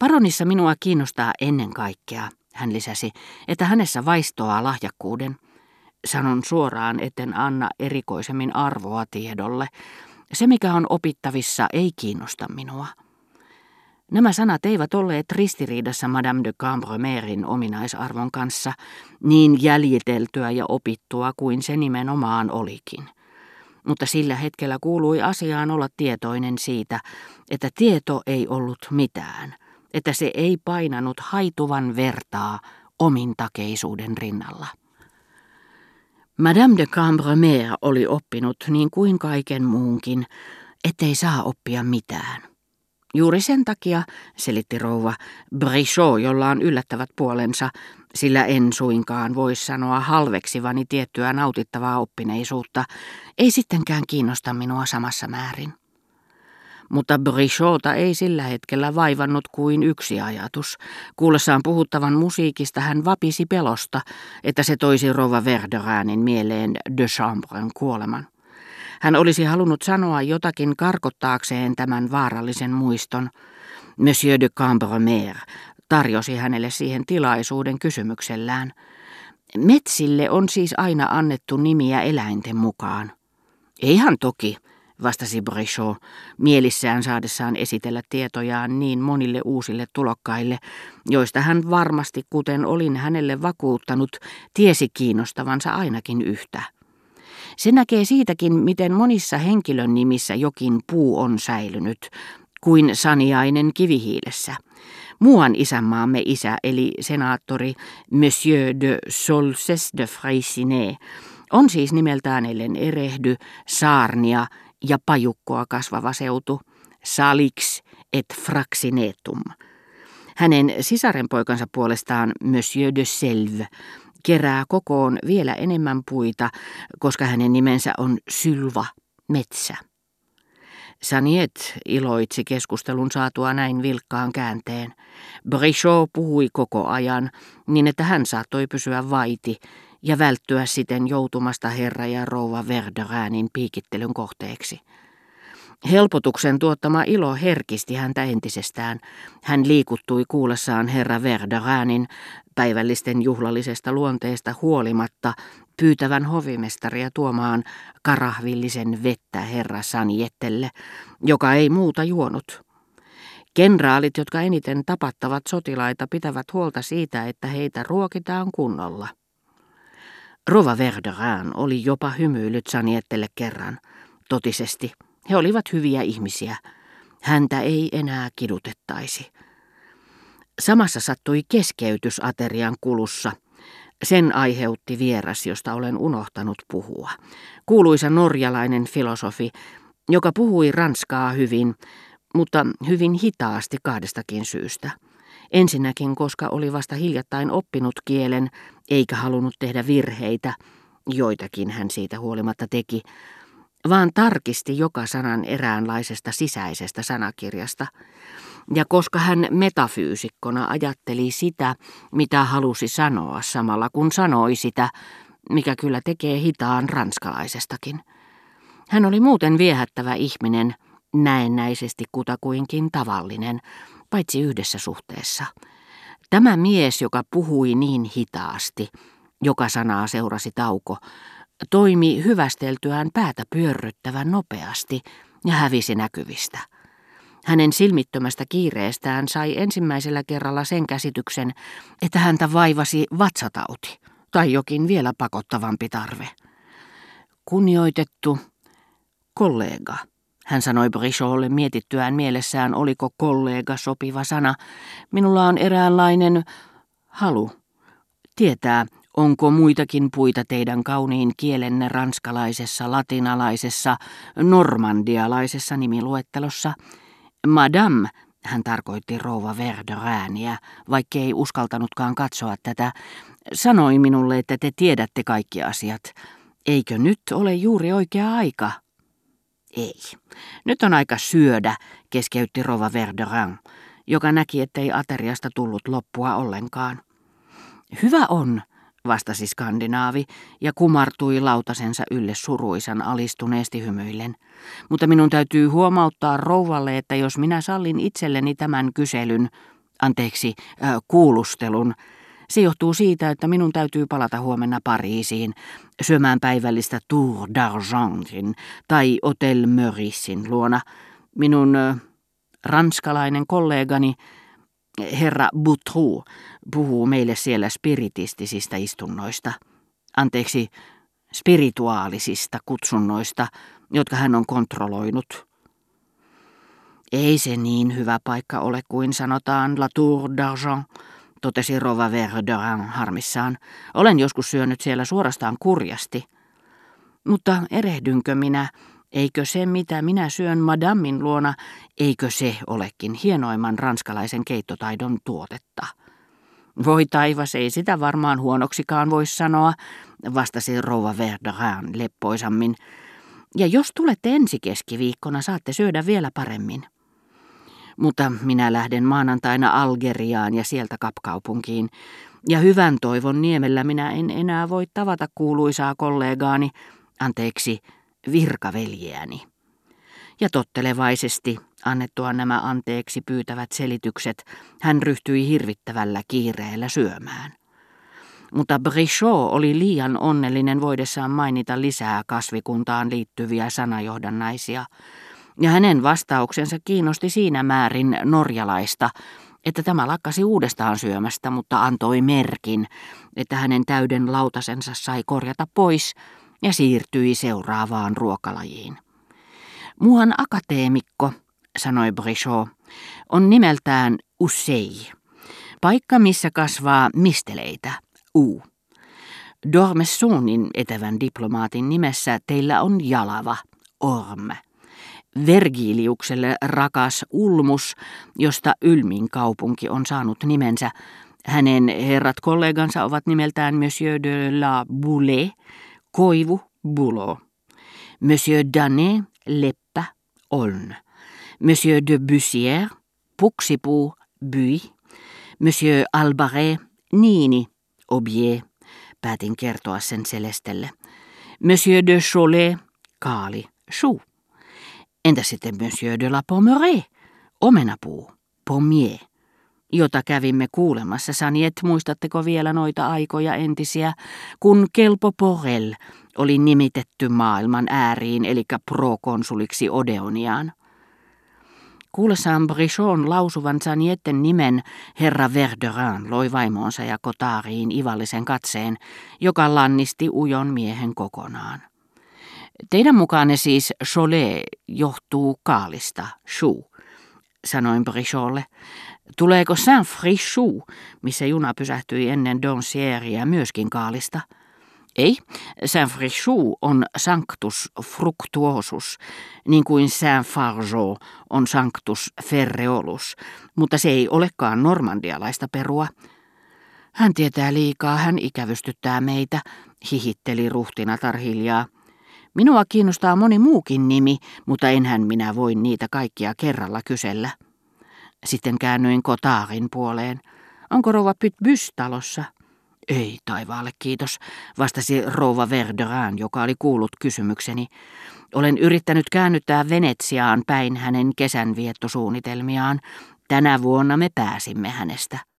Paronissa minua kiinnostaa ennen kaikkea, hän lisäsi, että hänessä vaistoaa lahjakkuuden. Sanon suoraan, etten anna erikoisemmin arvoa tiedolle. Se, mikä on opittavissa, ei kiinnosta minua. Nämä sanat eivät olleet ristiriidassa Madame de Cambremerin ominaisarvon kanssa, niin jäljiteltyä ja opittua kuin se nimenomaan olikin. Mutta sillä hetkellä kuului asiaan olla tietoinen siitä, että tieto ei ollut mitään, että se ei painanut haituvan vertaa omintakeisuuden rinnalla. Madame de Cambremer oli oppinut niin kuin kaiken muunkin, ettei saa oppia mitään. Juuri sen takia, selitti rouva, Brichot, jolla on yllättävät puolensa, sillä en suinkaan voi sanoa halveksivani tiettyä nautittavaa oppineisuutta, ei sittenkään kiinnosta minua samassa määrin. Mutta Brichota ei sillä hetkellä vaivannut kuin yksi ajatus. Kuullessaan puhuttavan musiikista hän vapisi pelosta, että se toisi rouva Verderäänin mieleen de Chambren kuoleman. Hän olisi halunnut sanoa jotakin karkottaakseen tämän vaarallisen muiston. Monsieur de Cambremer tarjosi hänelle siihen tilaisuuden kysymyksellään. Metsille on siis aina annettu nimiä eläinten mukaan. Eihän toki, vastasi Brichot, mielissään saadessaan esitellä tietojaan niin monille uusille tulokkaille, joista hän varmasti, kuten olin hänelle vakuuttanut, tiesi kiinnostavansa ainakin yhtä. Se näkee siitäkin, miten monissa henkilön nimissä jokin puu on säilynyt, kuin saniainen kivihiilessä. Muuan isänmaamme isä, eli senaattori Monsieur de Solses de Freycinet, on siis nimeltään ellen erehdy, saarnia ja pajukkoa kasvava seutu, salix et fraxinetum. Hänen sisarenpoikansa puolestaan Monsieur de Selve kerää kokoon vielä enemmän puita, koska hänen nimensä on Sylva, metsä. Saniet iloitsi keskustelun saatua näin vilkkaan käänteen. Brichot puhui koko ajan, niin että hän saattoi pysyä vaiti ja välttyä siten joutumasta herra ja rouva Verderäänin piikittelyn kohteeksi. Helpotuksen tuottama ilo herkisti häntä entisestään. Hän liikuttui kuullessaan herra Verderäänin päivällisten juhlallisesta luonteesta huolimatta pyytävän hovimestaria tuomaan karahvillisen vettä herra Saniettelle, joka ei muuta juonut. Kenraalit, jotka eniten tapattavat sotilaita, pitävät huolta siitä, että heitä ruokitaan kunnolla. Rova Verderään oli jopa hymyillyt Saniettelle kerran, totisesti. He olivat hyviä ihmisiä. Häntä ei enää kidutettaisi. Samassa sattui keskeytys aterian kulussa. Sen aiheutti vieras, josta olen unohtanut puhua. Kuuluisa norjalainen filosofi, joka puhui ranskaa hyvin, mutta hyvin hitaasti kahdestakin syystä. Ensinnäkin, koska oli vasta hiljattain oppinut kielen, eikä halunnut tehdä virheitä, joitakin hän siitä huolimatta teki, vaan tarkisti joka sanan eräänlaisesta sisäisestä sanakirjasta. Ja koska hän metafyysikkona ajatteli sitä, mitä halusi sanoa samalla kun sanoi sitä, mikä kyllä tekee hitaan ranskalaisestakin. Hän oli muuten viehättävä ihminen, näennäisesti kutakuinkin tavallinen, paitsi yhdessä suhteessa. Tämä mies, joka puhui niin hitaasti, joka sanaa seurasi tauko, toimi hyvästeltyään päätä pyörryttävän nopeasti ja hävisi näkyvistä. Hänen silmittömästä kiireestään sai ensimmäisellä kerralla sen käsityksen, että häntä vaivasi vatsatauti tai jokin vielä pakottavampi tarve. Kunnioitettu kollega, hän sanoi Bricholle mietittyään mielessään, oliko kollega sopiva sana. Minulla on eräänlainen halu tietää, onko muitakin puita teidän kauniin kielenne ranskalaisessa, latinalaisessa, normandialaisessa nimiluettelossa. Madame, hän tarkoitti rouva Verderääniä, vaikkei uskaltanutkaan katsoa tätä, sanoi minulle, että te tiedätte kaikki asiat. Eikö nyt ole juuri oikea aika? Ei. Nyt on aika syödä, keskeytti Rova Verderin, joka näki, ettei ateriasta tullut loppua ollenkaan. Hyvä on, vastasi skandinaavi ja kumartui lautasensa ylle suruisan alistuneesti hymyillen. Mutta minun täytyy huomauttaa rouvalle, että jos minä sallin itselleni tämän kyselyn, anteeksi, äh, kuulustelun. Se johtuu siitä, että minun täytyy palata huomenna Pariisiin syömään päivällistä Tour d'Argentin tai Hotel Meuricein luona. Minun ranskalainen kollegani herra Boutrou puhuu meille siellä spiritistisistä istunnoista. Anteeksi, spirituaalisista kutsunnoista, jotka hän on kontrolloinut. Ei se niin hyvä paikka ole kuin sanotaan La Tour d'Argent, totesi Rova Verderin harmissaan. Olen joskus syönyt siellä suorastaan kurjasti. Mutta erehdynkö minä, eikö se mitä minä syön madammin luona, eikö se olekin hienoimman ranskalaisen keittotaidon tuotetta? Voi taivas, ei sitä varmaan huonoksikaan voi sanoa, vastasi rouva Verderin leppoisammin. Ja jos tulette ensi keskiviikkona, saatte syödä vielä paremmin. Mutta minä lähden maanantaina Algeriaan ja sieltä kapkaupunkiin. Ja hyvän toivon niemellä minä en enää voi tavata kuuluisaa kollegaani, anteeksi, virkaveljeäni. Ja tottelevaisesti, annettua nämä anteeksi pyytävät selitykset, hän ryhtyi hirvittävällä kiireellä syömään. Mutta Brichot oli liian onnellinen voidessaan mainita lisää kasvikuntaan liittyviä sanajohdannaisia, ja hänen vastauksensa kiinnosti siinä määrin norjalaista, että tämä lakkasi uudestaan syömästä, mutta antoi merkin, että hänen täyden lautasensa sai korjata pois ja siirtyi seuraavaan ruokalajiin. Muuhan akateemikko, sanoi Brichot, on nimeltään Usei, paikka missä kasvaa misteleitä, U. Dormessonin etävän diplomaatin nimessä teillä on jalava, orme. Vergiliukselle rakas Ulmus, josta Ylmin kaupunki on saanut nimensä. Hänen herrat kollegansa ovat nimeltään Monsieur de la Boule, Koivu, Bulo. Monsieur Danet, Leppä, Oln. Monsieur de Bussière, Puksipuu, Bui. Monsieur Albaret, Niini, Obie. Päätin kertoa sen Selestelle. Monsieur de Cholet, Kaali, Chou. Entä sitten Monsieur de la Pommeraye, omenapuu, pommier, jota kävimme kuulemassa, Saniet, muistatteko vielä noita aikoja entisiä, kun Kelpo Porel oli nimitetty maailman ääriin, eli prokonsuliksi Odeoniaan. Kuullessaan Brichon lausuvan Sanietten nimen herra Verderin loi vaimoonsa ja kotaariin ivallisen katseen, joka lannisti ujon miehen kokonaan. Teidän mukaanne siis Cholet johtuu kaalista, chou, sanoin Bricholle. Tuleeko Saint-Frichou, missä juna pysähtyi ennen Doncieria, myöskin kaalista? Ei, Saint-Frichou on sanctus fructuosus, niin kuin Saint-Fargeau on sanctus ferreolus, mutta se ei olekaan normandialaista perua. Hän tietää liikaa, hän ikävystyttää meitä, hihitteli ruhtinatar hiljaa. Minua kiinnostaa moni muukin nimi, mutta enhän minä voi niitä kaikkia kerralla kysellä. Sitten käännyin Kotaarin puoleen. Onko rouva Pytbys talossa? Ei taivaalle kiitos, vastasi rouva Verderin, joka oli kuullut kysymykseni. Olen yrittänyt käännyttää Venetsiaan päin hänen kesänviettosuunnitelmiaan. Tänä vuonna me pääsimme hänestä.